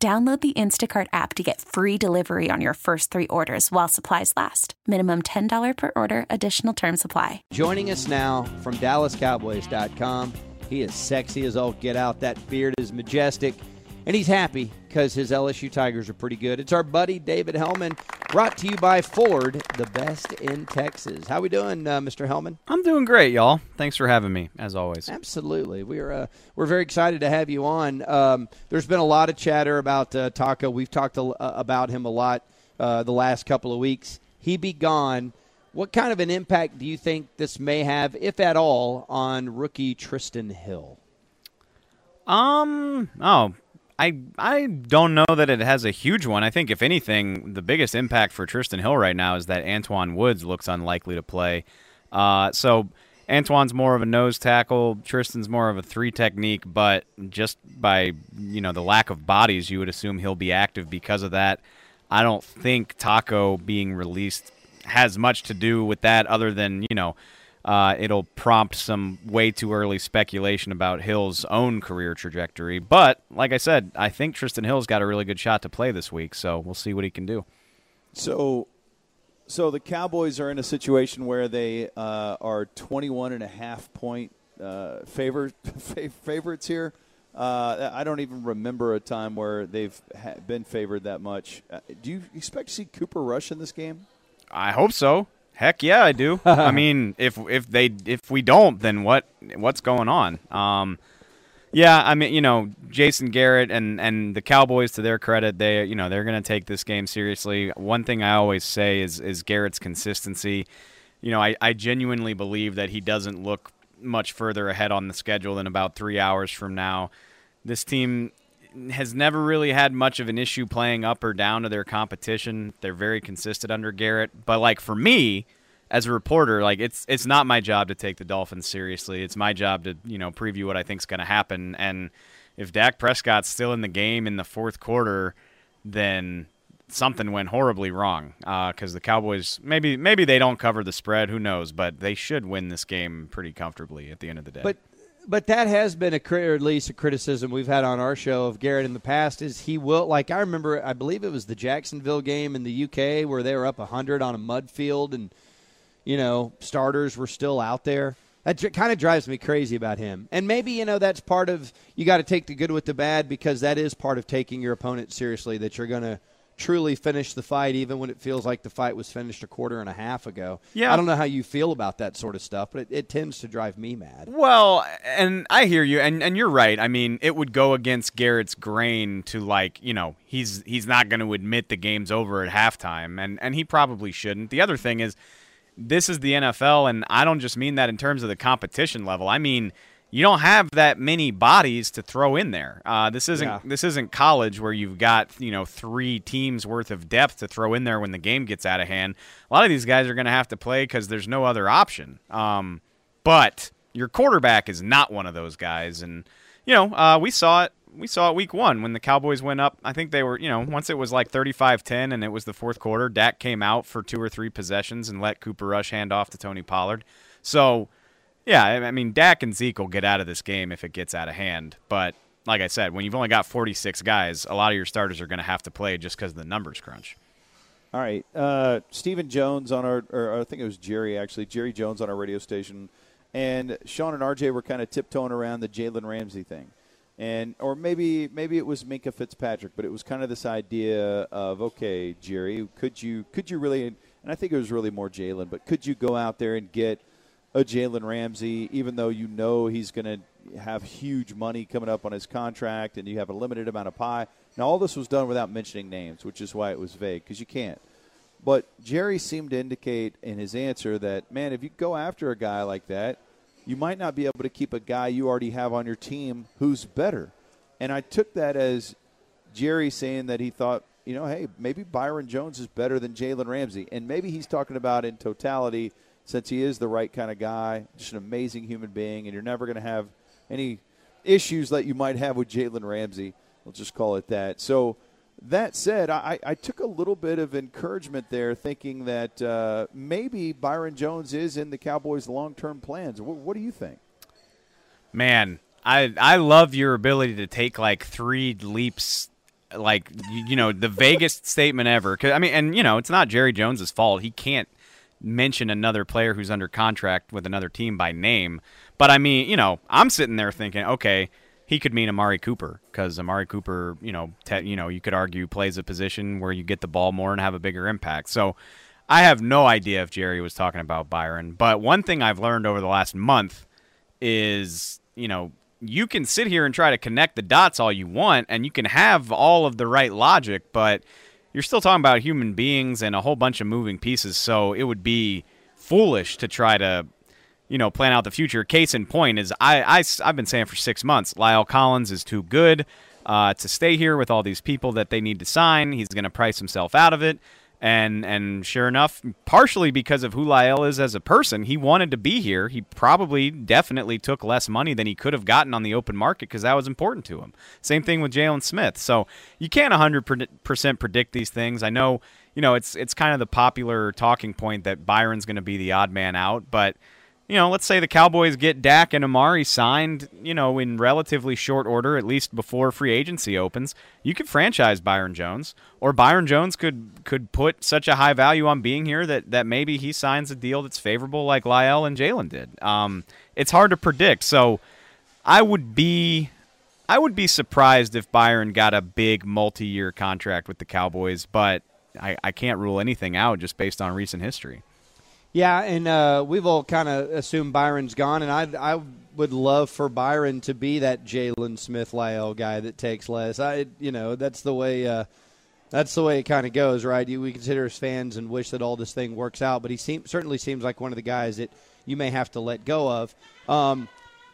Download the Instacart app to get free delivery on your first three orders while supplies last. Minimum $10 per order, additional term supply. Joining us now from DallasCowboys.com. He is sexy as all get out. That beard is majestic. And he's happy because his LSU Tigers are pretty good. It's our buddy David Helman, brought to you by Ford, the best in Texas. How we doing, uh, Mr. Helman? I'm doing great, y'all. Thanks for having me, as always. Absolutely, we're uh, we're very excited to have you on. Um, there's been a lot of chatter about uh, Taco. We've talked a, uh, about him a lot uh, the last couple of weeks. He be gone. What kind of an impact do you think this may have, if at all, on rookie Trysten Hill? Um. Oh, I I don't know that it has a huge one. I think if anything, the biggest impact for Trysten Hill right now is that Antwaun Woods looks unlikely to play. Uh, so Antwaun's more of a nose tackle, Trysten's more of a three technique, but just by you know the lack of bodies, you would assume he'll be active because of that. I don't think Taco being released has much to do with that, other than you know uh, it'll prompt some way too early speculation about Hill's own career trajectory. But like I said, I think Trysten Hill's got a really good shot to play this week, so we'll see what he can do. So, so the Cowboys are in a situation where they uh, are 21 and a half point uh, favor, favorites here. Uh, I don't even remember a time where they've been favored that much. Uh, do you expect to see Cooper Rush in this game? I hope so. Heck yeah, I do. I mean, if if they if we don't, then what what's going on? Um, yeah, I mean, you know, Jason Garrett and and the Cowboys, to their credit, they you know they're going to take this game seriously. One thing I always say is is Garrett's consistency. You know, I, I genuinely believe that he doesn't look much further ahead on the schedule than about three hours from now. This team has never really had much of an issue playing up or down to their competition. They're very consistent under Garrett. But like for me, as a reporter, like it's it's not my job to take the Dolphins seriously. It's my job to you know preview what I think is going to happen. And if Dak Prescott's still in the game in the fourth quarter, then something went horribly wrong because uh, the Cowboys maybe maybe they don't cover the spread. Who knows? But they should win this game pretty comfortably at the end of the day. But but that has been a or at least a criticism we've had on our show of Garrett in the past is he will like I remember I believe it was the Jacksonville game in the UK where they were up 100 on a mud field and you know starters were still out there. That kind of drives me crazy about him. And maybe you know that's part of you got to take the good with the bad because that is part of taking your opponent seriously that you're going to truly finish the fight, even when it feels like the fight was finished a quarter and a half ago. Yeah. I don't know how you feel about that sort of stuff, but it, it tends to drive me mad. Well, and I hear you, and, and you're right. I mean, it would go against Garrett's grain to like, you know, he's he's not going to admit the game's over at halftime, and and he probably shouldn't. The other thing is, this is the NFL, and I don't just mean that in terms of the competition level. I mean you don't have that many bodies to throw in there. Uh, this isn't yeah. this isn't college where you've got you know three teams worth of depth to throw in there when the game gets out of hand. A lot of these guys are going to have to play because there's no other option. Um, but your quarterback is not one of those guys, and you know uh, we saw it. We saw it week one when the Cowboys went up. I think they were, you know, once it was like 35 10 and it was the fourth quarter, Dak came out for two or three possessions and let Cooper Rush hand off to Tony Pollard. So, yeah, I mean, Dak and Zeke will get out of this game if it gets out of hand. But like I said, when you've only got 46 guys, a lot of your starters are going to have to play just because of the numbers crunch. All right. Uh, Stephen Jones on our, or I think it was Jerry actually, Jerry Jones on our radio station. And Sean and RJ were kind of tiptoeing around the Jalen Ramsey thing. And, or maybe maybe it was Minkah Fitzpatrick, but it was kind of this idea of okay, Jerry, could you could you really? And I think it was really more Jalen, but could you go out there and get a Jalen Ramsey, even though you know he's going to have huge money coming up on his contract and you have a limited amount of pie. Now, all this was done without mentioning names, which is why it was vague, because you can't. But Jerry seemed to indicate in his answer that, man, if you go after a guy like that, you might not be able to keep a guy you already have on your team who's better. And I took that as Jerry saying that he thought, you know, hey, maybe Byron Jones is better than Jalen Ramsey. And maybe he's talking about in totality, since he is the right kind of guy, just an amazing human being, and you're never going to have any issues that you might have with Jalen Ramsey. We'll just call it that. So, that said, I, I took a little bit of encouragement there, thinking that uh, maybe Byron Jones is in the Cowboys' long term plans. What, what do you think? Man, I I love your ability to take like three leaps like you, you know the vaguest statement ever Cause, i mean and you know it's not jerry jones's fault he can't mention another player who's under contract with another team by name. But i mean you know i'm sitting there thinking okay he could mean amari cooper because amari cooper you know te- you know you could argue plays a position where you get the ball more and have a bigger impact. So i have no idea if jerry was talking about byron. But one thing i've learned over the last month is you know you can sit here and try to connect the dots all you want, and you can have all of the right logic, but you're still talking about human beings and a whole bunch of moving pieces. So it would be foolish to try to, you know, plan out the future. Case in point is I, I I've been saying for six months, La'el Collins is too good uh, to stay here with all these people that they need to sign. He's going to price himself out of it. And and sure enough, partially because of who La'el is as a person, he wanted to be here. He probably definitely took less money than he could have gotten on the open market because that was important to him. Same thing with Jaylon Smith. So you can't 100% predict these things. I know, you know, it's it's kind of the popular talking point that Byron's going to be the odd man out, but – you know, let's say the Cowboys get Dak and Amari signed, you know, in relatively short order, at least before free agency opens, you could franchise Byron Jones, or Byron Jones could could put such a high value on being here that that maybe he signs a deal that's favorable, like La'el and Jalen did. Um, it's hard to predict, so I would be. I would be surprised if Byron got a big multi-year contract with the Cowboys, but I, I can't rule anything out just based on recent history. Yeah, and uh, we've all kind of assumed Byron's gone, and I I would love for Byron to be that Jaylon Smith La'el guy that takes less. I you know that's the way uh, that's the way it kind of goes, right? You, we consider as fans and wish that all this thing works out, but he seem, certainly seems like one of the guys that you may have to let go of. Um,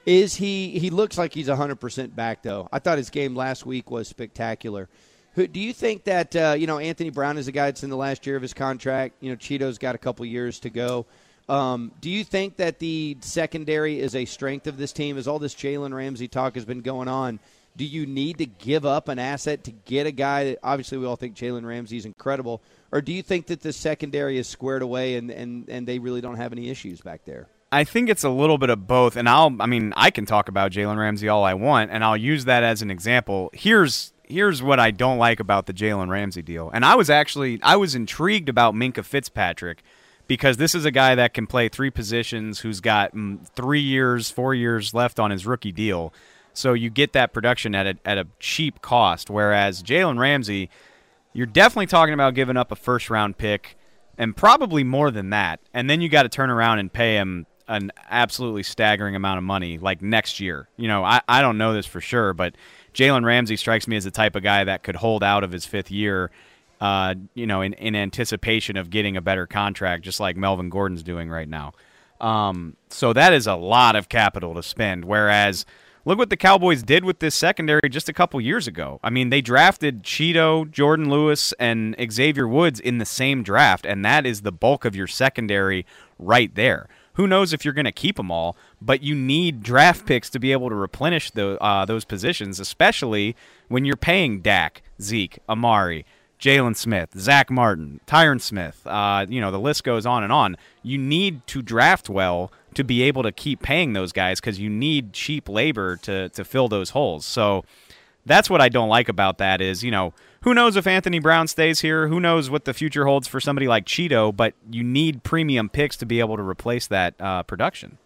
is he? He looks like he's hundred percent back though. I thought his game last week was spectacular. Who, do you think that uh, you know Anthony Brown is a guy that's in the last year of his contract? You know, Chido's got a couple years to go. Um, do you think that the secondary is a strength of this team? As all this Jalen Ramsey talk has been going on, do you need to give up an asset to get a guy that obviously we all think Jalen Ramsey is incredible, or do you think that the secondary is squared away and, and, and they really don't have any issues back there? I think it's a little bit of both, and I'll I mean I can talk about Jalen Ramsey all I want, and I'll use that as an example. Here's here's what I don't like about the Jalen Ramsey deal. And I was actually I was intrigued about Minkah Fitzpatrick because this is a guy that can play three positions who's got mm, three years, four years left on his rookie deal. So you get that production at a, at a cheap cost. Whereas Jalen Ramsey, you're definitely talking about giving up a first round pick and probably more than that. And then you got to turn around and pay him an absolutely staggering amount of money like next year. You know, I, I don't know this for sure, but Jalen Ramsey strikes me as the type of guy that could hold out of his fifth year, uh, you know, in, in anticipation of getting a better contract, just like Melvin Gordon's doing right now. Um, so that is a lot of capital to spend. Whereas, look what the Cowboys did with this secondary just a couple years ago. I mean, they drafted Chido, Jourdan Lewis, and Xavier Woods in the same draft, and that is the bulk of your secondary right there. Who knows if you're going to keep them all, but you need draft picks to be able to replenish the, uh, those positions, especially when you're paying Dak, Zeke, Amari, Jaylon Smith, Zack Martin, Tyron Smith. Uh, you know, the list goes on and on. You need to draft well to be able to keep paying those guys because you need cheap labor to, to fill those holes. So that's what I don't like about that is, you know, who knows if Anthony Brown stays here? Who knows what the future holds for somebody like Chido? But you need premium picks to be able to replace that uh, production.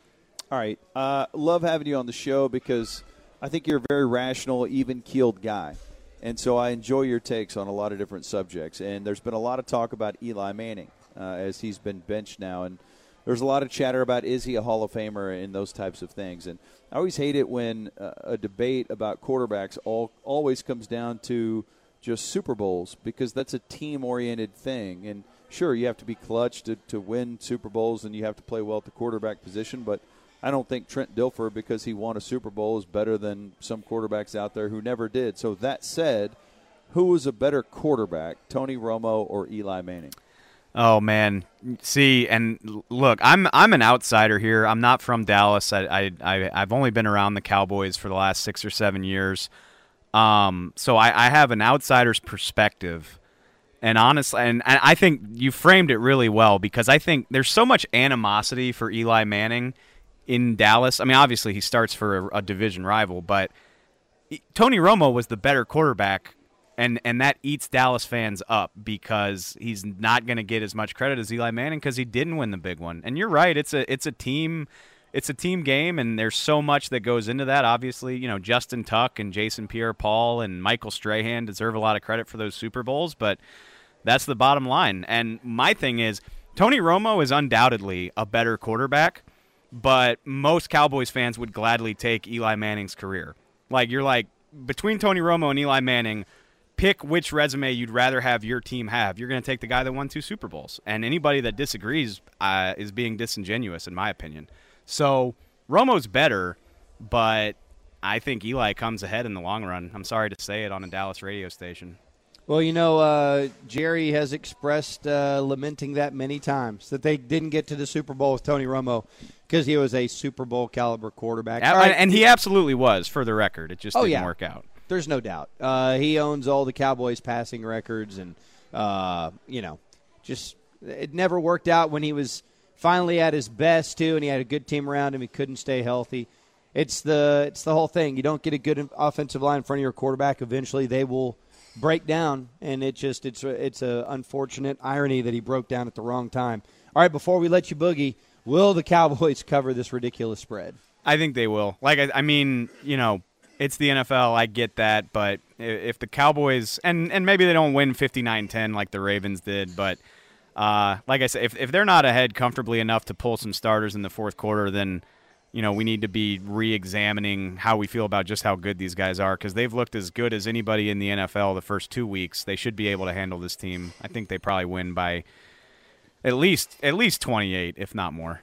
All right. Uh, love having you on the show because I think you're a very rational, even keeled guy. And so I enjoy your takes on a lot of different subjects. And there's been a lot of talk about Eli Manning uh, as he's been benched now. And there's a lot of chatter about is he a Hall of Famer and those types of things. And I always hate it when uh, a debate about quarterbacks all, always comes down to – just Super Bowls because that's a team oriented thing. And sure, you have to be clutch to, to win Super Bowls and you have to play well at the quarterback position, but I don't think Trent Dilfer, because he won a Super Bowl, is better than some quarterbacks out there who never did. So that said, who was a better quarterback, Tony Romo or Eli Manning? Oh man, see, and look, I'm I'm an outsider here. I'm not from Dallas. I I, I have only been around the Cowboys for the last six or seven years, um, so I, I have an outsider's perspective. And honestly, and, and I think you framed it really well because I think there's so much animosity for Eli Manning in Dallas. I mean, obviously he starts for a, a division rival, but Tony Romo was the better quarterback and and that eats Dallas fans up because he's not going to get as much credit as Eli Manning because he didn't win the big one. And you're right, it's a it's a team it's a team game, and there's so much that goes into that. Obviously, you know Justin Tuck and Jason Pierre-Paul and Michael Strahan deserve a lot of credit for those Super Bowls, but that's the bottom line. And my thing is, Tony Romo is undoubtedly a better quarterback, but most Cowboys fans would gladly take Eli Manning's career. Like you're like between Tony Romo and Eli Manning pick which resume you'd rather have your team have. You're going to take the guy that won two Super Bowls. And anybody that disagrees uh, is being disingenuous, in my opinion. So Romo's better, but I think Eli comes ahead in the long run. I'm sorry to say it on a Dallas radio station. Well, you know, uh, Jerry has expressed uh, lamenting that many times that they didn't get to the Super Bowl with Tony Romo because he was a Super Bowl caliber quarterback. And, and he absolutely was, for the record. It just oh, didn't yeah. work out. There's no doubt. Uh, he owns all the Cowboys passing records, and uh, you know, just it never worked out when he was finally at his best too, and he had a good team around him. He couldn't stay healthy. It's the it's the whole thing. You don't get a good offensive line in front of your quarterback. Eventually, they will break down, and it just it's it's a unfortunate irony that he broke down at the wrong time. All right, before we let you boogie, will the Cowboys cover this ridiculous spread? I think they will. Like I, I mean, you know, it's the NFL. I get that, but if the Cowboys and and maybe they don't win 59-10 like the Ravens did, but uh, like I said, if if they're not ahead comfortably enough to pull some starters in the fourth quarter, then you know we need to be re-examining how we feel about just how good these guys are because they've looked as good as anybody in the NFL the first two weeks. They should be able to handle this team. I think they probably win by at least at least 28, if not more.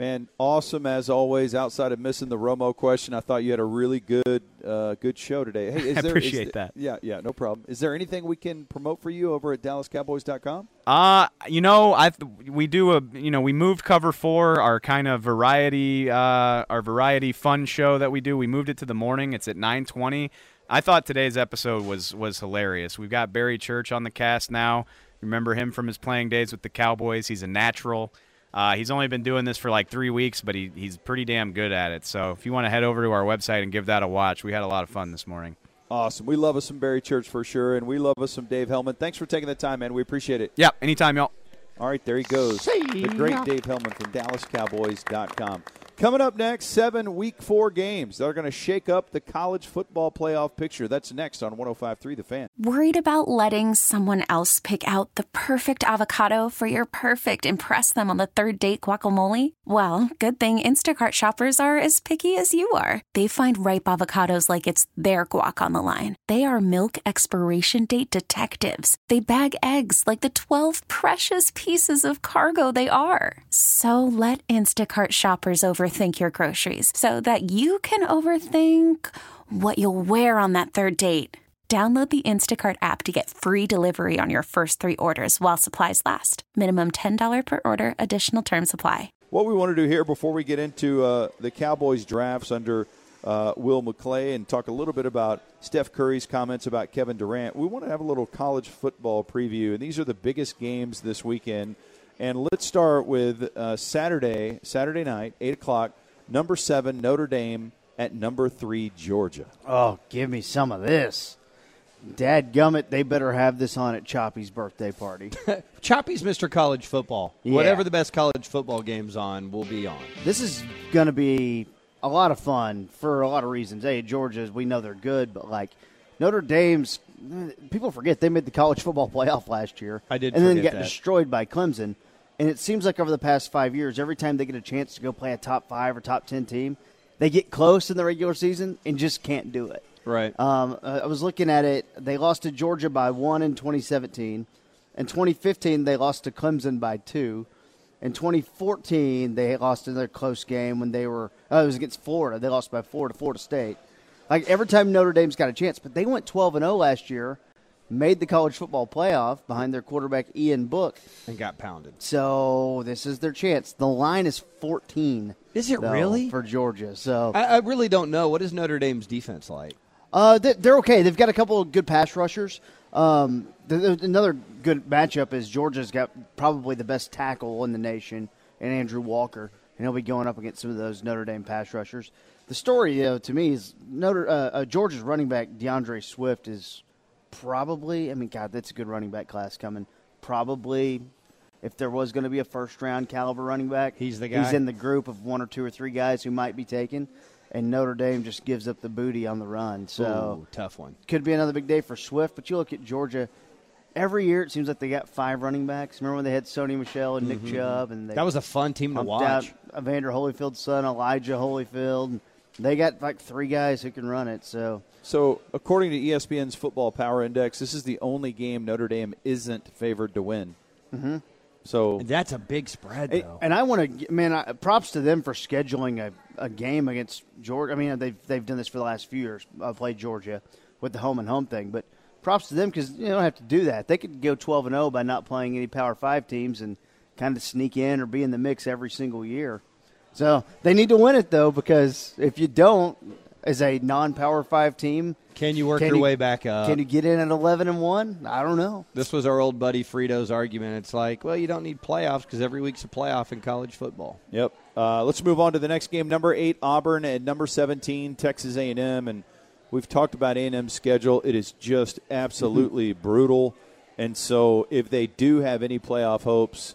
Man, awesome as always. Outside of missing the Romo question, I thought you had a really good, uh, good show today. Hey, is I there, appreciate is that. Yeah, yeah, no problem. Is there anything we can promote for you over at DallasCowboys.com? Uh, you know, I we do a you know we moved cover four, our kind of variety, uh, our variety fun show that we do. We moved it to the morning. It's at nine twenty. I thought today's episode was was hilarious. We've got Barry Church on the cast now. Remember him from his playing days with the Cowboys. He's a natural. Uh, he's only been doing this for like three weeks, but he, he's pretty damn good at it. So if you want to head over to our website and give that a watch, we had a lot of fun this morning. Awesome. We love us some Barry Church for sure, and we love us some Dave Helman. Thanks for taking the time, man. We appreciate it. Yeah, anytime, y'all. All right, there he goes. The great Dave Helman from DallasCowboys.com. Coming up next, seven Week Four games that are going to shake up the college football playoff picture. That's next on 105.3 The Fan. Worried about letting someone else pick out the perfect avocado for your perfect impress them on the third date guacamole? Well, good thing Instacart shoppers are as picky as you are. They find ripe avocados like it's their guac on the line. They are milk expiration date detectives. They bag eggs like the 12 precious pieces of cargo they are. So let Instacart shoppers overthink your groceries so that you can overthink what you'll wear on that third date. Download the Instacart app to get free delivery on your first three orders while supplies last. Minimum $10 per order, additional term supply. What we want to do here before we get into uh, the Cowboys drafts under uh, Will McClay and talk a little bit about Steph Curry's comments about Kevin Durant, we want to have a little college football preview. And these are the biggest games this weekend. And let's start with uh, Saturday, Saturday night, 8 o'clock, number seven, Notre Dame at number three, Georgia. Oh, give me some of this. Dad gummit, they better have this on at Choppy's birthday party. Choppy's Mr. College Football. Yeah. Whatever the best college football game's on, will be on. this is going to be a lot of fun for a lot of reasons. Hey, Georgia's, we know they're good, but like Notre Dame's, people forget they made the college football playoff last year. I did And then forget got that. destroyed by Clemson. And it seems like over the past five years, every time they get a chance to go play a top five or top 10 team, they get close in the regular season and just can't do it. Right. Um, I was looking at it. They lost to Georgia by one in 2017. In 2015, they lost to Clemson by two. In 2014, they lost another close game when they were. Oh, it was against Florida. They lost by four to Florida State. Like every time Notre Dame's got a chance, but they went 12 and 0 last year made the college football playoff behind their quarterback Ian Book. and got pounded. So this is their chance. The line is 14. Is it though, really? for Georgia? So I, I really don't know. What is Notre Dame's defense like? uh, they- they're okay. They've got a couple of good pass rushers. Um, th- th- another good matchup is Georgia's got probably the best tackle in the nation, and Andrew Walker, and he'll be going up against some of those Notre Dame pass rushers. The story, though, to me is Notre uh, uh, Georgia's running back D'Andre Swift is probably. I mean, God, that's a good running back class coming. Probably, if there was going to be a first round caliber running back, He's the guy? He's in the group of one or two or three guys who might be taken, and Notre Dame just gives up the booty on the run. So Ooh, tough one. could be another big day for Swift. But you look at Georgia. Every year it seems like they got five running backs. Remember when they had Sony Michel and Nick Chubb, and they Mm-hmm. That was a fun team to watch. Evander Holyfield's son, Elijah Holyfield. They got like three guys who can run it. So So, according to ESPN's Football Power Index, this is the only game Notre Dame isn't favored to win. Mm-hmm. So, That's a big spread, Hey, though. And I want to, man, I, props to them for scheduling a, a game against Georgia. I mean, they've they've done this for the last few years. I played Georgia with the home and home thing, but props to them because you don't have to do that. They could go twelve and zero by not playing any Power Five teams and kind of sneak in or be in the mix every single year. So they need to win it though, because if you don't, as a non-Power Five team, Can you work can your you- way back up? can you get in at eleven and one? I don't know. This was our old buddy Frito's argument. It's like, well, you don't need playoffs because every week's a playoff in college football. Yep. Uh, let's move on to the next game. Number eight, Auburn, and number seventeen, Texas A&M. And we've talked about A&M's schedule. It is just absolutely brutal. And so, if they do have any playoff hopes,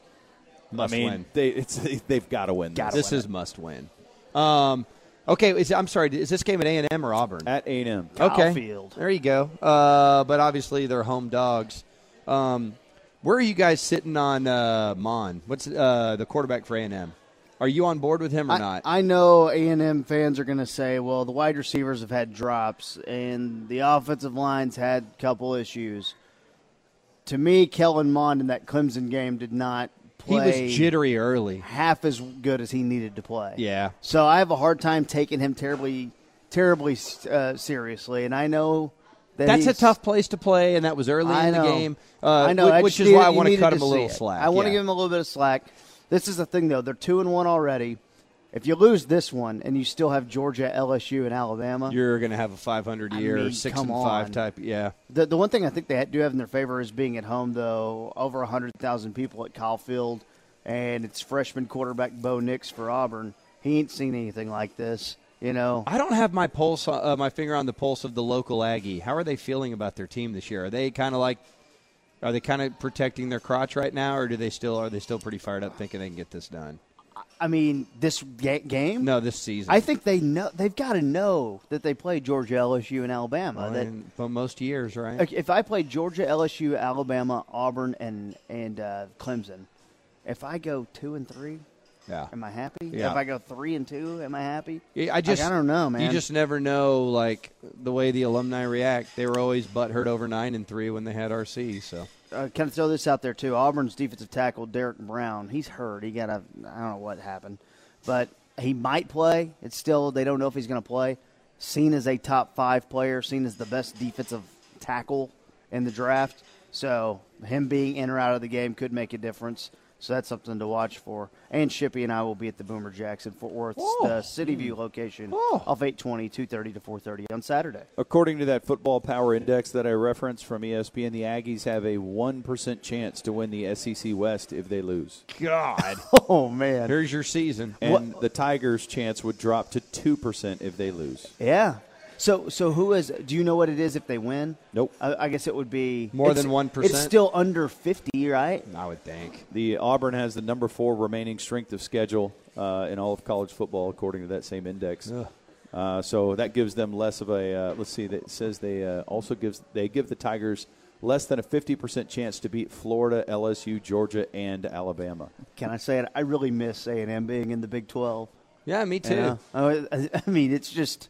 Must I mean, win. they it's they've got to win. This. Gotta This win is must win. Um, okay, is, I'm sorry. Is this game at A and M or Auburn? at A&M. okay, Kyle Field. there you go. Uh, but obviously they're home dogs. Um, where are you guys sitting on uh, Mond? What's uh, the quarterback for A and M? Are you on board with him or I, not? I know A and M fans are going to say, "Well, the wide receivers have had drops, and the offensive lines had a couple issues." To me, Kellen Mond in that Clemson game did not he was jittery early. half as good as he needed to play. Yeah. So I have a hard time taking him terribly, terribly uh, seriously, and I know that That's a tough place to play, and that was early I in the game. Uh, I know, which just is why I want to cut him a little it. slack. I want to yeah. give him a little bit of slack. This is the thing, though. They're two and one already. If you lose this one and you still have Georgia, LSU, and Alabama, You're going to have a 500 I year, mean, six and five on. type. Yeah. The the one thing I think they do have in their favor is being at home, though. Over hundred thousand people at Kyle Field, and it's freshman quarterback Bo Nix for Auburn. He ain't seen anything like this, you know. I don't have my pulse, uh, my finger on the pulse of the local Aggie. How are they feeling about their team this year? Are they kind of like, are they kind of protecting their crotch right now, or do they still are they still pretty fired up, thinking they can get this done? I mean, this ga- game. No, this season. I think they know. They've got to know that they play Georgia, LSU, and Alabama. Well, that but most years, right? Like, if I play Georgia, LSU, Alabama, Auburn, and and uh, Clemson, if I go two and three, Yeah. am I happy? Yeah. If I go three and two, am I happy? Yeah, I just I don't know, man. You just never know, like the way the alumni react. They were always butthurt over nine and three when they had RC. So uh, kind of throw this out there too. Auburn's defensive tackle Derrick Brown, he's hurt. He got a I don't know what happened, but he might play. It's still they don't know if he's going to play. Seen as a top five player, seen as the best defensive tackle in the draft. So him being in or out of the game could make a difference. So that's something to watch for. And Shippy and I will be at the Boomer Jackson Fort Worth Oh. uh, City View location Oh. off 820, 230 to 430 on Saturday. According to that football power index that I referenced from ESPN, the Aggies have a 1% chance to win the SEC West if they lose. God, Oh man, here's your season. And the Tigers' chance would drop to 2% if they lose. Yeah. So so who is? Do you know what it is if they win? Nope. I, I guess it would be More than 1%? It's still under fifty, right? I would think. The Auburn has the number four remaining strength of schedule uh, in all of college football, according to that same index. Uh, so that gives them less of a. Uh, let's see. That says they uh, also gives they give the Tigers less than a fifty percent chance to beat Florida, LSU, Georgia, and Alabama. Can I say it? I really miss A and M being in the Big Twelve. Yeah, me too. Yeah. I, I mean, it's just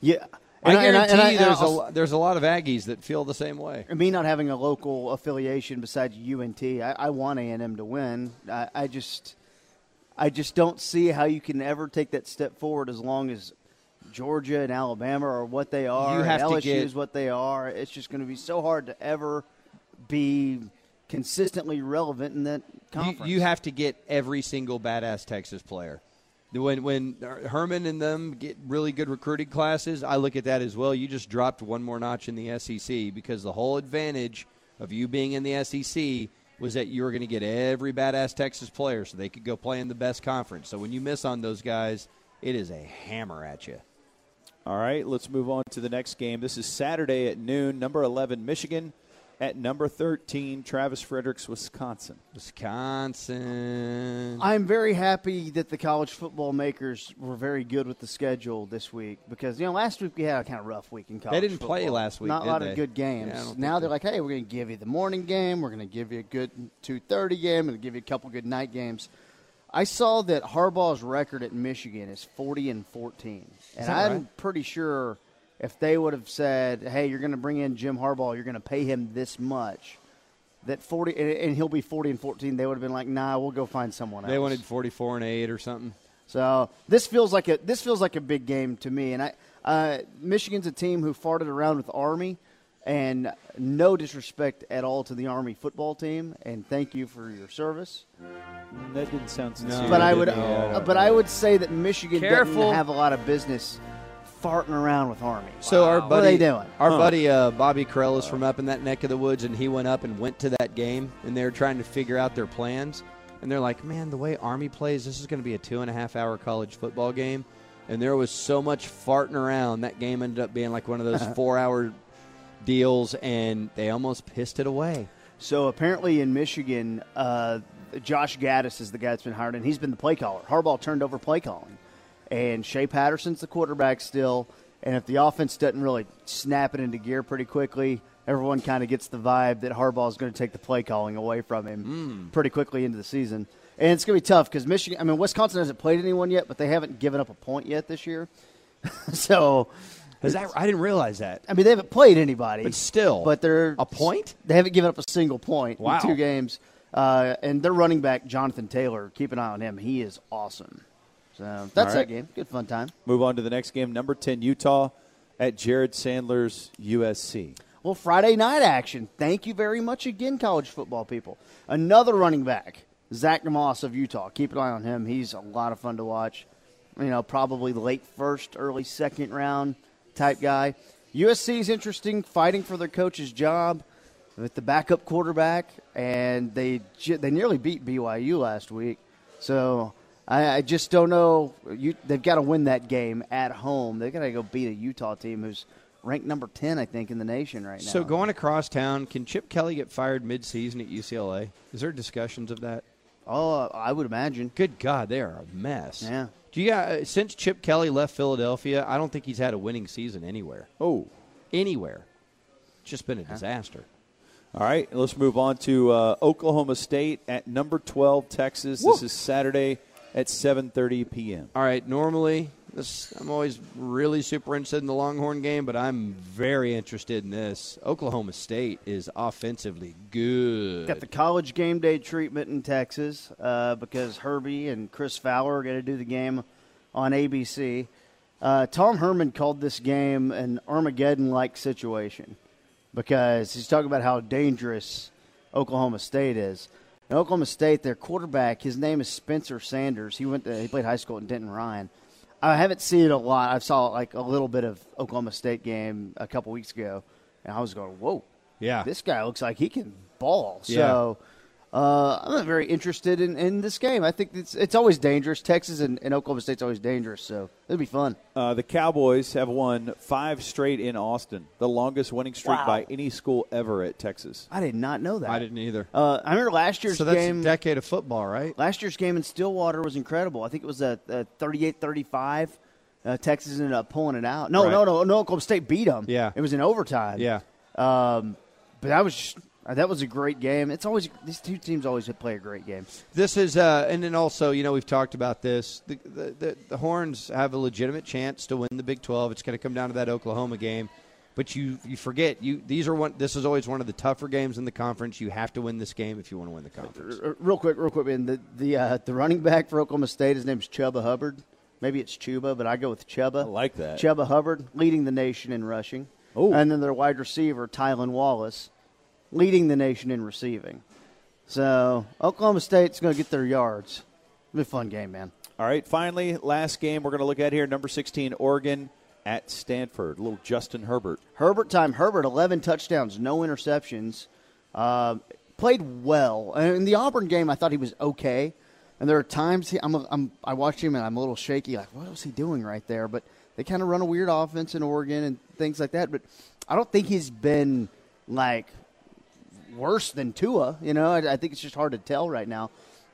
yeah. I And and guarantee and you there's a I'll- lo- there's a lot of Aggies that feel the same way. me not having a local affiliation besides UNT, I, I want A and M to win. I, I just, I just don't see how you can ever take that step forward as long as Georgia and Alabama are what they are. You have and to LSU get- is what they are. It's just going to be so hard to ever be consistently relevant in that You, conference. you have to get every single badass Texas player. When when uh, Herman and them get really good recruiting classes, I look at that as well. You just dropped one more notch in the SEC because the whole advantage of you being in the SEC was that you were going to get every badass Texas player so they could go play in the best conference. So when you miss on those guys, it is a hammer at you. All right, let's move on to the next game. This is Saturday at noon. Number 11, Michigan at number 13, Travis Frederick's, Wisconsin. Wisconsin. I'm very happy that the college football makers were very good with the schedule this week because you know last week we had a kind of rough week in college. They didn't play last week, Not did a lot they? of good games. Yeah, now they're they- like, hey, we're going to give you the morning game. We're going to give you a good 2:30 game and give you a couple good night games. I saw that Harbaugh's record at Michigan is 40 and 14, and I'm right? pretty sure if they would have said, "Hey, you're going to bring in Jim Harbaugh, you're going to pay him this much," that 40 and- and he'll be 40 and 14, they would have been like, "Nah, we'll go find someone else." They wanted 44 and 8 or something. So this feels like a this feels like a big game to me. And I uh, Michigan's a team who farted around with Army, and no disrespect at all to the Army football team. And thank you for your service. That didn't sound sincere. but I would it? uh, but I would say that Michigan Careful. doesn't have a lot of business farting around with Army. So our buddy, What are they doing? Our buddy uh, Bobby Carell is from up in that neck of the woods, and he went up and went to that game, and they were trying to figure out their plans. And they're like, "Man, the way Army plays, this is going to be a two and a half hour college football game." And there was so much farting around that game ended up being like one of those four hour deals, and they almost pissed it away. So apparently in Michigan, uh, Josh Gattis is the guy that's been hired, and he's been the play caller. Harbaugh turned over play calling, and Shea Patterson's the quarterback still. And if the offense doesn't really snap it into gear pretty quickly, everyone kind of gets the vibe that Harbaugh is going to take the play calling away from him pretty quickly into the season. And it's going to be tough because Michigan. I mean, Wisconsin hasn't played anyone yet, but they haven't given up a point yet this year. so, Is that? I didn't realize that. I mean, they haven't played anybody, But still, but they're a point. they haven't given up a single point Wow. in two games. Uh, and their running back, Jonathan Taylor, keep an eye on him. He is awesome. So that's All right. that game. Good fun time. Move on to the next game. Number 10, Utah at Jared Sandler's USC. Well, Friday night action. Thank you very much again, college football people. Another running back, Zack Moss of Utah. Keep an eye on him. He's a lot of fun to watch. You know, probably late first, early second round type guy. USC is interesting, fighting for their coach's job with the backup quarterback, and they they nearly beat BYU last week. So I, I just don't know. You, they've got to win that game at home. They've got to go beat a Utah team who's ranked number ten, I think, in the nation right now. So going across town, can Chip Kelly get fired mid-season at UCLA? Is there discussions of that? Oh, I would imagine. Good God, they are a mess. Yeah. Do you got, since Chip Kelly left Philadelphia? I don't think he's had a winning season anywhere. Oh. Anywhere. It's just been a disaster. All right, let's move on to uh, Oklahoma State at number 12, Texas. This is Saturday at 7:30 p.m. All right, normally this I'm always really super interested in the Longhorn game, but I'm very interested in this. Oklahoma State is offensively good. Got the college game day treatment in Texas uh, because Herbie and Chris Fowler are going to do the game on ABC. Uh, Tom Herman called this game an Armageddon-like situation because he's talking about how dangerous Oklahoma State is. In Oklahoma State, their quarterback, his name is Spencer Sanders. He went to, he played high school at Denton Ryan. I haven't seen it a lot. I saw like a little bit of Oklahoma State game a couple weeks ago, and I was going, "Whoa, Yeah. this guy looks like he can ball." So uh, I'm not very interested in, in this game. I think it's it's always dangerous. Texas and, and Oklahoma State's always dangerous, so it'll be fun. Uh, the Cowboys have won five straight in Austin, the longest winning streak Wow. by any school ever at Texas. I did not know that. I didn't either. Uh, I remember last year's so that's game. a decade of football, right? Last year's game in Stillwater was incredible. I think it was a, a 38-35. Uh, Texas ended up pulling it out. No, Right. no, no, no. Oklahoma State beat them. Yeah. it was in overtime. Yeah. Um, but that was just, uh, that was a great game. It's always these two teams always play a great game. This is, uh, and then also, you know, we've talked about this. The, the, the, the Horns have a legitimate chance to win the Big 12. It's going to come down to that Oklahoma game. But you, you forget you these are one. This is always one of the tougher games in the conference. You have to win this game if you want to win the conference. Real quick, real quick, man. The the uh, the running back for Oklahoma State, his name's Chuba Hubbard. Maybe it's Chuba, but I go with Chuba. I like that. Chuba Hubbard leading the nation in rushing. Oh. And then their wide receiver, Tylan Wallace, leading the nation in receiving. So Oklahoma State's going to get their yards. It'll be a fun game, man. All right, finally, last game we're going to look at here number 16, Oregon at Stanford. Little Justin Herbert. Herbert time. Herbert, 11 touchdowns, no interceptions. Uh, played well. In the Auburn game, I thought he was okay. And there are times he, I'm, I'm, I watch him and I'm a little shaky, like, what was he doing right there? But they kind of run a weird offense in Oregon and things like that. But I don't think he's been like worse than Tua. You know, I, I think it's just hard to tell right now.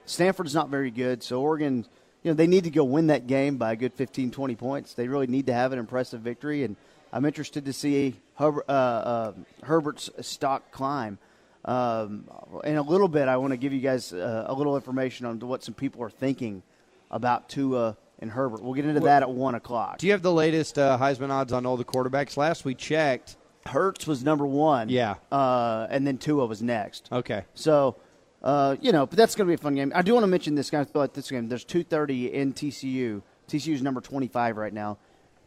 Stanford's not very good, so Oregon, you know, they need to go win that game by a good 15, 20 points. They really need to have an impressive victory, and I'm interested to see Hubbard, uh, uh, Herbert's stock climb. Um, in a little bit, I want to give you guys uh, a little information on what some people are thinking about Tua and Herbert. We'll get into that at one o'clock. Do you have the latest uh, Heisman odds on all the quarterbacks? Last we checked. Hurts was number one, Yeah. uh, and then Tua was next. Okay. So, uh, you know, but that's going to be a fun game. I do want to mention this, guys. About this game, there's 2:30 in TCU. TCU's number 25 right now.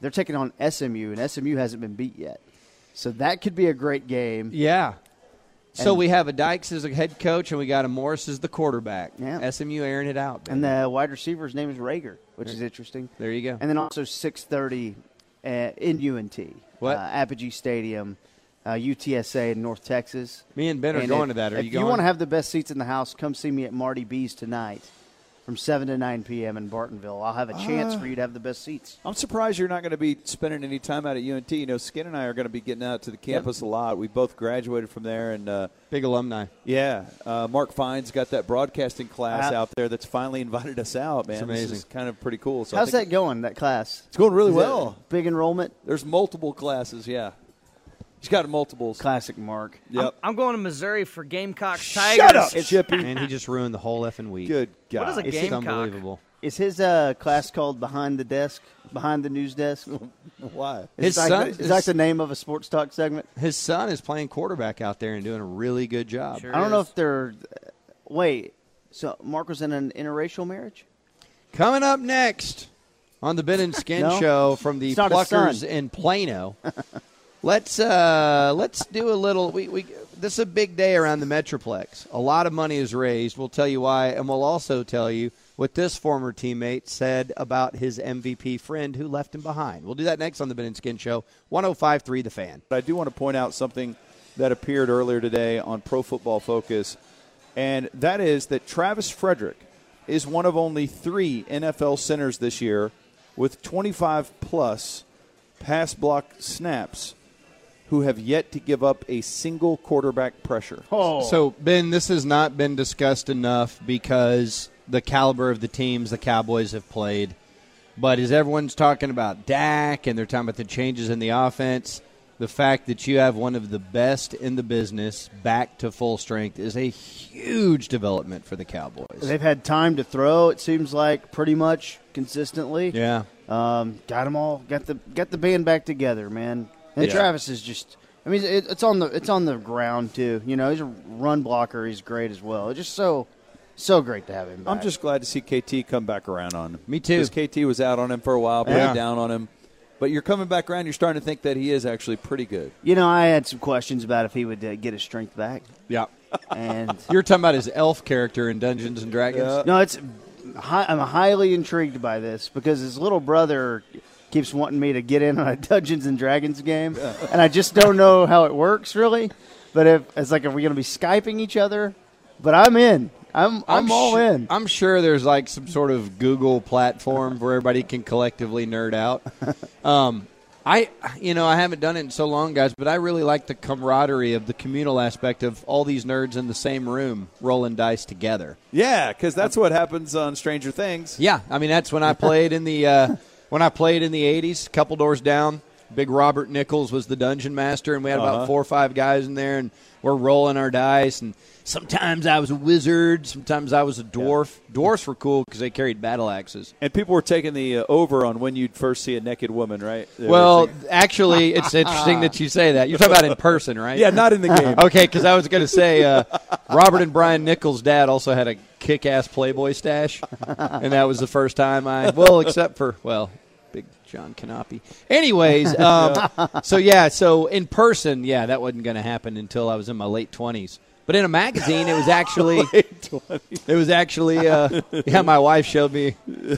They're taking on SMU, and SMU hasn't been beat yet. So that could be a great game. Yeah. So And- we have a Dykes as a head coach, and we got a Morris as the quarterback. Yeah. SMU airing it out. And the wide receiver's name is Rager, which is interesting. there you go. And then also 6:30 uh, in UNT, What? Uh, Apogee Stadium, uh, UTSA in North Texas. Me and Ben are And going if- to that. Are if you going? want to have the best seats in the house, come see me at Marty B's tonight from 7 to 9 p.m. in Bartonville. I'll have a chance Ah. for you to have the best seats. I'm surprised you're not going to be spending any time out at UNT. You know, Skin and I are going to be getting out to the campus a lot. We both graduated from there, and uh, Big alumni. yeah, uh, Mark Fine's got that broadcasting class Uh, out there that's finally invited us out. Man, It's amazing. This kind of pretty cool. So How's that going, that class? It's going really Is well. Big enrollment? There's multiple classes. Yeah, he's got multiples. Classic Mark. Yep. I'm going to Missouri for Gamecocks Tigers. Shut up, Chippy. and he just ruined the whole effing week. Good God. What is a It's Gamecock? unbelievable. Is his uh, class called Behind the Desk? Behind the News Desk? Why? Is His that, son is is- that the name of a sports talk segment? His son is playing quarterback out there and doing a really good job. Sure I don't know is. if they're. Wait, so Mark was in an interracial marriage? Coming up next on the Ben and Skin No. show from the It's not his Pluckers son. in Plano. let's uh, let's do a little. We, we this is a big day around the Metroplex. A lot of money is raised. We'll tell you why, and we'll also tell you what this former teammate said about his MVP friend who left him behind. We'll do that next on the Ben and Skin show. 105.3 The Fan. But I do want to point out something that appeared earlier today on Pro Football Focus, and that is that Travis Frederick is one of only three NFL centers this year with 25 plus pass block snaps who have yet to give up a single quarterback pressure. Oh. So, Ben, this has not been discussed enough because the caliber of the teams the Cowboys have played. But as everyone's talking about Dak and they're talking about the changes in the offense, the fact that you have one of the best in the business back to full strength is a huge development for the Cowboys. They've had time to throw. It seems like pretty much consistently. Yeah. Um, got them all. Got the got the band back together, man. And Yeah. Travis is just. I mean, it, it's on the it's on the ground too. You know, he's a run blocker. He's great as well. It's just so so great to have him. Back. I'm just glad to see KT come back around on him. Me too. Because KT was out on him for a while, pretty Yeah. down on him. But you're coming back around. You're starting to think that he is actually pretty good. You know, I had some questions about if he would uh, get his strength back, Yeah. and You're talking about his elf character in Dungeons and Dragons? Yeah. no, it's. Hi, I'm highly intrigued by this because his little brother keeps wanting me to get in on a Dungeons and Dragons game, and I just don't know how it works really. But if it's like, are we going to be skyping each other? But I'm in. I'm I'm, all su- in. I'm sure there's like some sort of Google platform where everybody can collectively nerd out. Um, I, you know, I haven't done it in so long, guys, but I really like the camaraderie of the communal aspect of all these nerds in the same room rolling dice together. Yeah, because that's what happens on Stranger Things. Yeah, I mean that's when I played in the uh, when I played in the '80s, a couple doors down. Big Robert Nichols was the dungeon master, and we had Uh-huh. about four or five guys in there, and we're rolling our dice. And sometimes I was a wizard, sometimes I was a dwarf. Dwarfs were cool because they carried battle axes. And people were taking the uh, over on when you'd first see a naked woman, right? They Well, actually, it's interesting that you say that. You're talking about in person, right? yeah, not in the game. Okay, because I was going to say uh, Robert and Brian Nichols' dad also had a kick-ass Playboy stash, and that was the first time I well, except for well, big John Canopy. Anyways, um, so yeah, so in person, yeah, that wasn't going to happen until I was in my late twenties. But in a magazine, it was actually it was actually uh, yeah. My wife showed me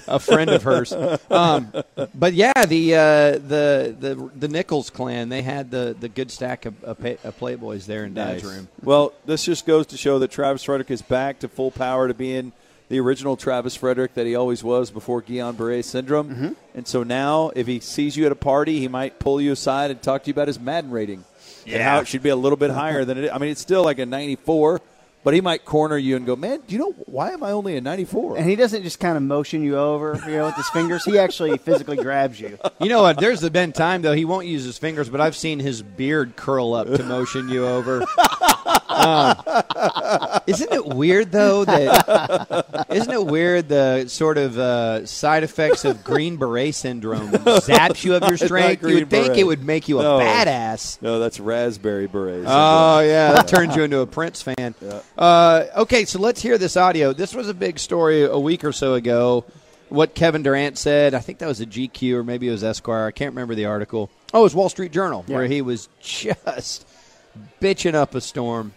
a friend of hers. Um, but yeah, the uh, the the the Nichols clan they had the, the good stack of, of, pay, of Playboys there in Dad's room. Well, this just goes to show that Travis Frederick is back to full power to being the original Travis Frederick that he always was before Guillain Barre syndrome. Mm-hmm. And so now, if he sees you at a party, he might pull you aside and talk to you about his Madden rating and how it should be a little bit higher than it is. I mean, it's still like a 94, but he might corner you and go, "Man, do you know why am I only a 94?" And he doesn't just kind of motion you over, you know, with his fingers. He actually physically grabs you. You know what? There's been time though he won't use his fingers, but I've seen his beard curl up to motion you over. Um, isn't it weird though that? Isn't it weird the sort of uh, side effects of Green Beret syndrome zaps you of your strength? You would think Beret. it would make you a No. badass. no, that's raspberry berets. Oh yeah, that turns you into a Prince fan. Uh, okay, so let's hear this audio. This was a big story a week or so ago. What Kevin Durant said, I think that was a GQ or maybe it was Esquire. I can't remember the article. Oh, it was Wall Street Journal where he was just bitching up a storm.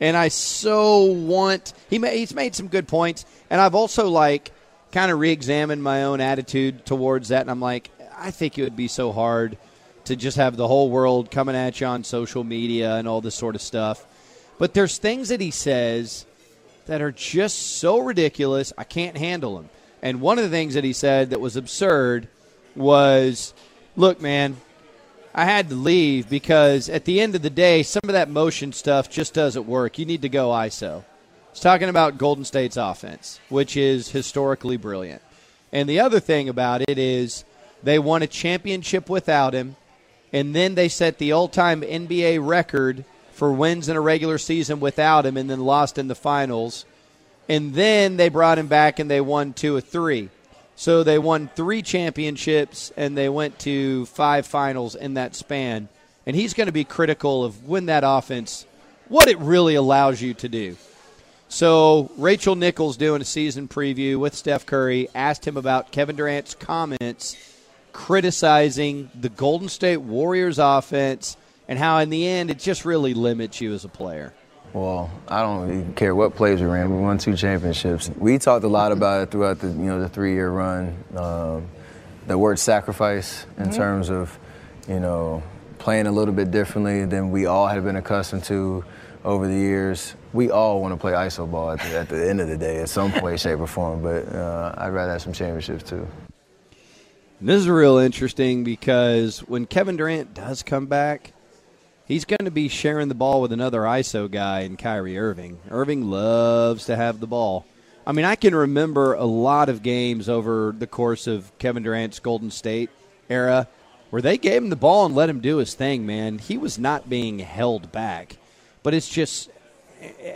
And I so want he he's made some good points, and I've also like kind of re-examined my own attitude towards that, and I'm like, I think it would be so hard to just have the whole world coming at you on social media and all this sort of stuff. But there's things that he says that are just so ridiculous, I can't handle them. And one of the things that he said that was absurd was, "Look, man, I had to leave because at the end of the day, some of that motion stuff just doesn't work. You need to go ISO. He's talking about Golden State's offense, which is historically brilliant. And the other thing about it is they won a championship without him, and then they set the all time NBA record for wins in a regular season without him and then lost in the finals. And then they brought him back and they won two or three. So they won three championships and they went to five finals in that span. And he's going to be critical of when that offense, what it really allows you to do. So Rachel Nichols doing a season preview with Steph Curry asked him about Kevin Durant's comments criticizing the Golden State Warriors offense and how in the end it just really limits you as a player. Well, I don't even care what plays we ran. We won two championships. We talked a lot about it throughout the you know the three-year run. Um, the word sacrifice in terms of you know playing a little bit differently than we all had been accustomed to over the years. We all want to play iso ball at the, at the end of the day, at some way, shape, or form. But uh, I'd rather have some championships too. This is real interesting because when Kevin Durant does come back, he's going to be sharing the ball with another ISO guy in Kyrie Irving. Irving loves to have the ball. I mean, I can remember a lot of games over the course of Kevin Durant's Golden State era where they gave him the ball and let him do his thing, man. He was not being held back. But it's just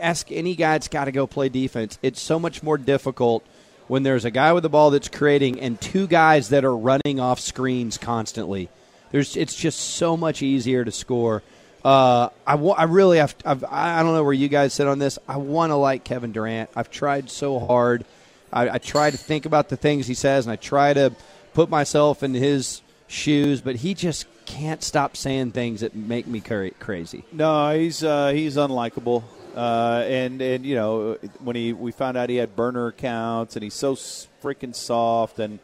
ask any guy that's got to go play defense. It's so much more difficult when there's a guy with the ball that's creating and two guys that are running off screens constantly. There's it's just so much easier to score. Uh, I, I really have. I've, I don't know where you guys sit on this. I want to like Kevin Durant. I've tried so hard. I, I try to think about the things he says, and I try to put myself in his shoes, but he just can't stop saying things that make me cra- crazy. No, he's uh, he's unlikable. Uh, and and you know when he we found out he had burner accounts and he's so freaking soft and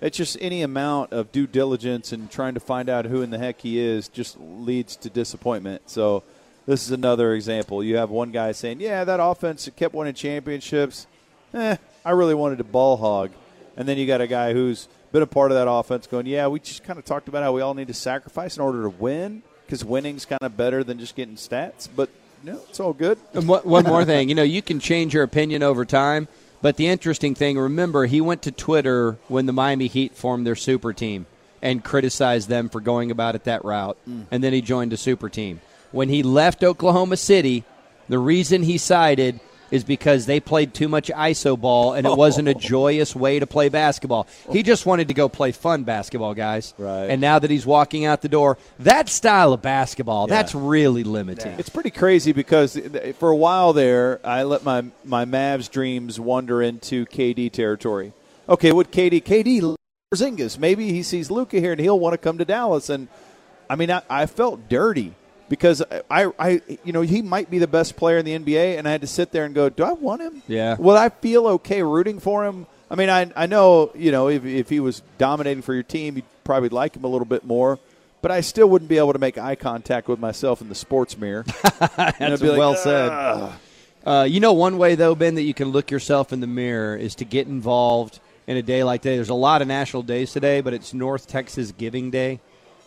it's just any amount of due diligence and trying to find out who in the heck he is just leads to disappointment. So this is another example. You have one guy saying, "Yeah, that offense kept winning championships." Eh, I really wanted to ball hog, and then you got a guy who's been a part of that offense going, "Yeah, we just kind of talked about how we all need to sacrifice in order to win." Because winning's kind of better than just getting stats, but no, it's all good. One more thing, you know, you can change your opinion over time, but the interesting thing, remember, he went to Twitter when the Miami Heat formed their super team, and criticized them for going about it that route. Mm. And then he joined a super team. When he left Oklahoma City, the reason he sided is because they played too much iso ball and it wasn't a joyous way to play basketball. He just wanted to go play fun basketball, guys. Right. And now that he's walking out the door, that style of basketball, Yeah. that's really limiting. It's pretty crazy because for a while there, I let my my Mavs dreams wander into KD territory. Okay, what KD? KD Porzingis. Maybe he sees Luka here and he'll want to come to Dallas. And I mean, I, I felt dirty because I, I, you know, he might be the best player in the NBA, and I had to sit there and go, do I want him? Yeah. Would I feel okay rooting for him? I mean, I, I know, you know, if, if he was dominating for your team, you'd probably like him a little bit more. But I still wouldn't be able to make eye contact with myself in the sports mirror. That's well said. Uh, you know, one way though, Ben, that you can look yourself in the mirror is to get involved in a day like today. There's a lot of national days today, but it's North Texas Giving Day,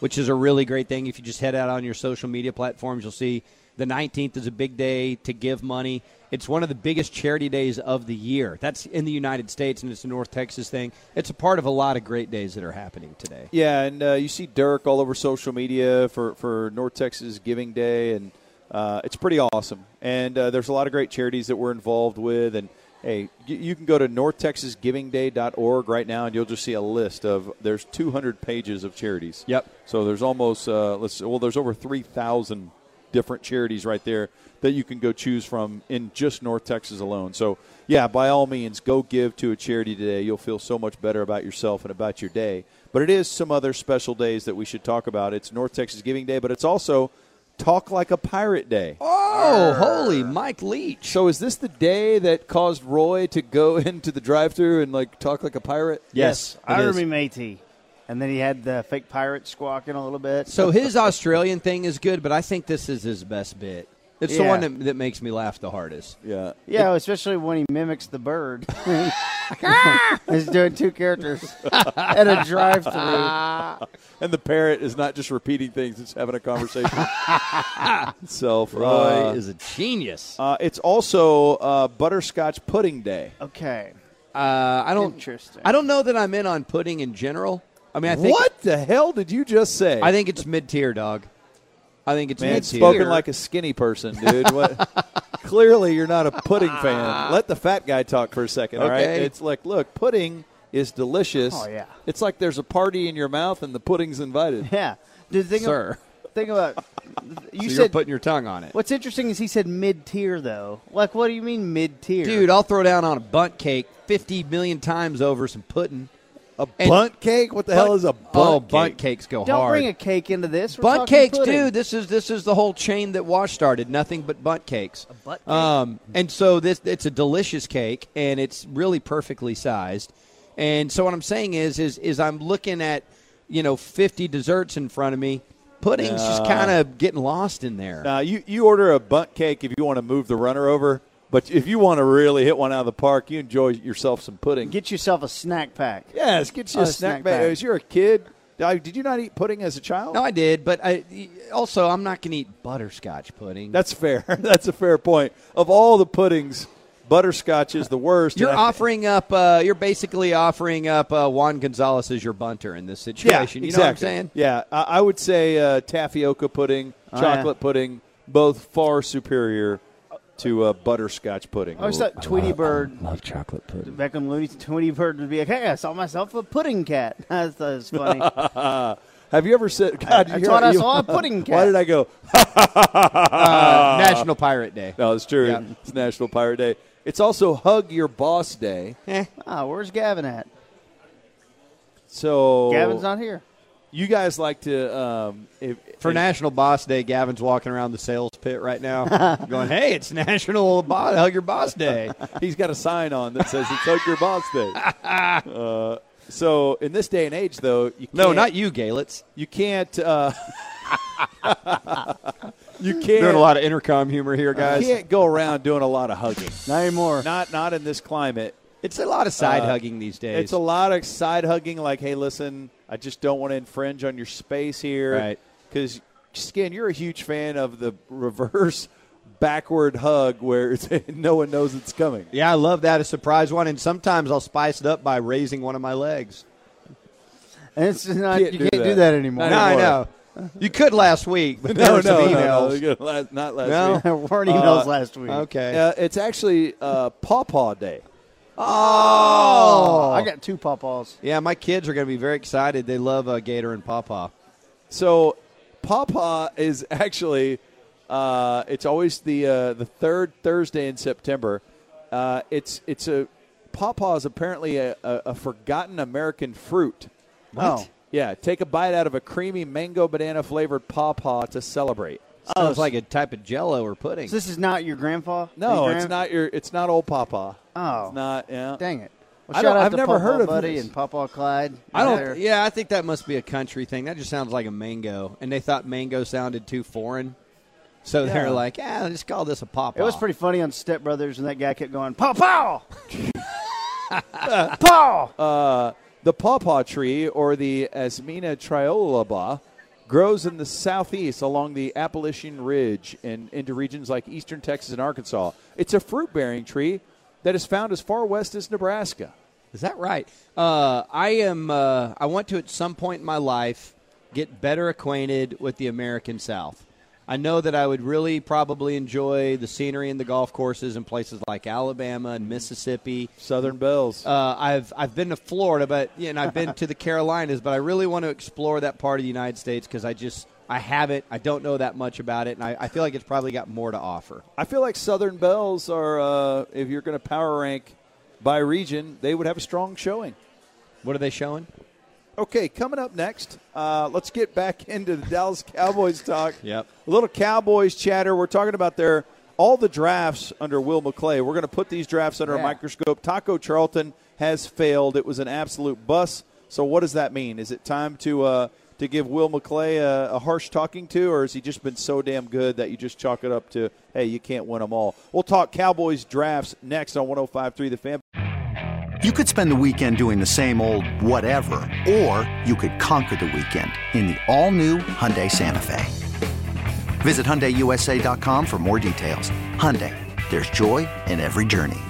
which is a really great thing. If you just head out on your social media platforms, you'll see the 19th is a big day to give money. It's one of the biggest charity days of the year. That's in the United States, and it's a North Texas thing. It's a part of a lot of great days that are happening today. Yeah, and uh, you see Dirk all over social media for, for North Texas Giving Day, and uh, it's pretty awesome. And uh, there's a lot of great charities that we're involved with. And hey, you, can go to northtexasgivingday.org right now, and you'll just see a list of there's 200 pages of charities. Yep. So there's almost uh, let's well, there's over 3,000 different charities right there that you can go choose from in just North Texas alone. So yeah, by all means, go give to a charity today. You'll feel so much better about yourself and about your day. But it is some other special days that we should talk about. It's North Texas Giving Day, but it's also Talk Like a Pirate Day. Oh, holy Mike Leach! So is this the day that caused Roy to go into the drive-through and like talk like a pirate? Yes, it I is. remember Métis. And then he had the fake pirate squawking a little bit. So his Australian thing is good, but I think this is his best bit. It's the Yeah. one that, that makes me laugh the hardest. Yeah. yeah, especially when he mimics the bird. He's doing two characters at a drive-through. And the parrot is not just repeating things; it's having a conversation. so Roy uh, is a genius. Uh, uh, it's also uh, Butterscotch Pudding Day. Okay. I don't. Interesting. I don't know that I'm in on pudding in general. I mean, I think What the hell did you just say? I think it's mid tier, dog. I think it's Man, mid tier. spoken like a skinny person, dude. What? Clearly, you're not a pudding fan. Ah. Let the fat guy talk for a second, all right? Okay. It's like, look, pudding is delicious. Oh, yeah. It's like there's a party in your mouth and the pudding's invited. Yeah. Dude, think, Sir. Of, think about you So said you're putting your tongue on it, What's interesting is he said mid-tier though. Like what do you mean mid-tier? dude. I'll throw down on a Bundt cake fifty million times over some pudding. A And- Bundt cake? What the hell is a bunt oh, cake? Bundt cakes go Don't hard. bring a cake into this. We're Bundt cakes, pudding. dude. This is this is the whole chain that Wash started. Nothing but Bundt cakes. A butt cake? Um, and so this it's a delicious cake, and it's really perfectly sized. And so what I'm saying is, is is I'm looking at you know 50 desserts in front of me. Pudding's just kind of getting lost in there. Now, you, you order a bunt cake if you want to move the runner over, but if you want to really hit one out of the park, you enjoy yourself some pudding. Get yourself a snack pack. yes, get you a a snack, snack bag. As you're a kid, did you not eat pudding as a child? No, I did, but I also I'm not going to eat butterscotch pudding. That's fair. That's a fair point. Of all the puddings, butterscotch is the worst. You're offering up. Uh, you're basically offering up uh, Juan Gonzalez as your bunter in this situation. Yeah, you know what I'm exactly. saying? Yeah, I, I would say uh, tapioca pudding, Oh, chocolate pudding, both far superior to uh, butterscotch pudding. I always thought Tweety Bird, I Love chocolate pudding. back on Looney, Tweety Bird would be like, "Hey, I saw myself a pudding cat." I thought it was funny. Have you ever said? God, I you thought I you- saw a pudding cat. Why did I go? Uh, National Pirate Day. No, it's true. Yeah. It's National Pirate Day. It's also Hug Your Boss Day. Ah, where's Gavin at? So Gavin's not here. You guys like to um, if, For National Boss Day, Gavin's walking around the sales pit right now, going, "Hey, it's National Bo- Hug Your Boss Day." He's got a sign on that says it's Hug Your Boss Day. uh, so in this day and age, though, you can't, No, not you, Galets. you can't. Uh, you can't. Doing a lot of intercom humor here, guys. You can't go around doing a lot of hugging. Not anymore. Not not in this climate. It's a lot of side Uh, hugging these days. It's a lot of side hugging. Like, hey, listen, I just don't want to infringe on your space here, Right. Because Skin, you're a huge fan of the reverse backward hug where it's, no one knows it's coming. yeah, I love that a surprise one, and sometimes I'll spice it up by raising one of my legs. And it's not, Can't you do can't do that. that anymore. No, I know. You could last week, but there No, were some no, no, emails. no, no, last- not last No? week. There weren't emails Uh, last week. Okay. Uh, it's actually uh, Pawpaw Day. Oh, I got two pawpaws. yeah, my kids are going to be very excited. They love uh, Gator and Pawpaw. So Pawpaw is actually uh, it's always the uh, the third Thursday in September. Uh, it's it's a Pawpaw is apparently a, a, a forgotten American fruit. Oh. Yeah, take a bite out of a creamy mango banana flavored pawpaw to celebrate. Sounds like a type of Jello or pudding. So this is not your grandpa? No, Your it's gran- not your. It's not old pawpaw. Oh. It's not. Yeah. Dang it. Well, shout out I've to never Pawpaw heard of Buddy this. and Pawpaw Clyde. I don't. They're- Yeah, I think that must be a country thing. That just sounds like a mango, and they thought mango sounded too foreign, so Yeah. they're like, "Yeah, just call this a pawpaw." It was pretty funny on Step Brothers, and that guy kept going, Paw Paw! Paw! Uh, the pawpaw tree, or the Asimina triloba, grows in the southeast along the Appalachian Ridge and into regions like eastern Texas and Arkansas. It's a fruit bearing tree that is found as far west as Nebraska. Is that right? Uh, I am. Uh, I want to at some point in my life get better acquainted with the American South. I know that I would really probably enjoy the scenery and the golf courses in places like Alabama and Mississippi. Southern Belles. Uh, I've I've been to Florida, but and I've been to the Carolinas, but I really want to explore that part of the United States because I just I haven't. I don't know that much about it, and I, I feel like it's probably got more to offer. I feel like Southern Belles are, uh, if you're going to power rank by region, they would have a strong showing. What are they showing? Okay, coming up next, uh, let's get back into the Dallas Cowboys talk. Yep. A little Cowboys chatter. We're talking about their all the drafts under Will McClay. We're going to put these drafts under a microscope. Taco Charlton has failed. It was an absolute bust. So what does that mean? Is it time to uh, to give Will McClay a, a harsh talking to, or has he just been so damn good that you just chalk it up to, hey, you can't win them all? We'll talk Cowboys drafts next on 105.3 The Fan. You could spend the weekend doing the same old whatever, or you could conquer the weekend in the all-new Hyundai Santa Fe. Visit HyundaiUSA.com for more details. Hyundai, there's joy in every journey.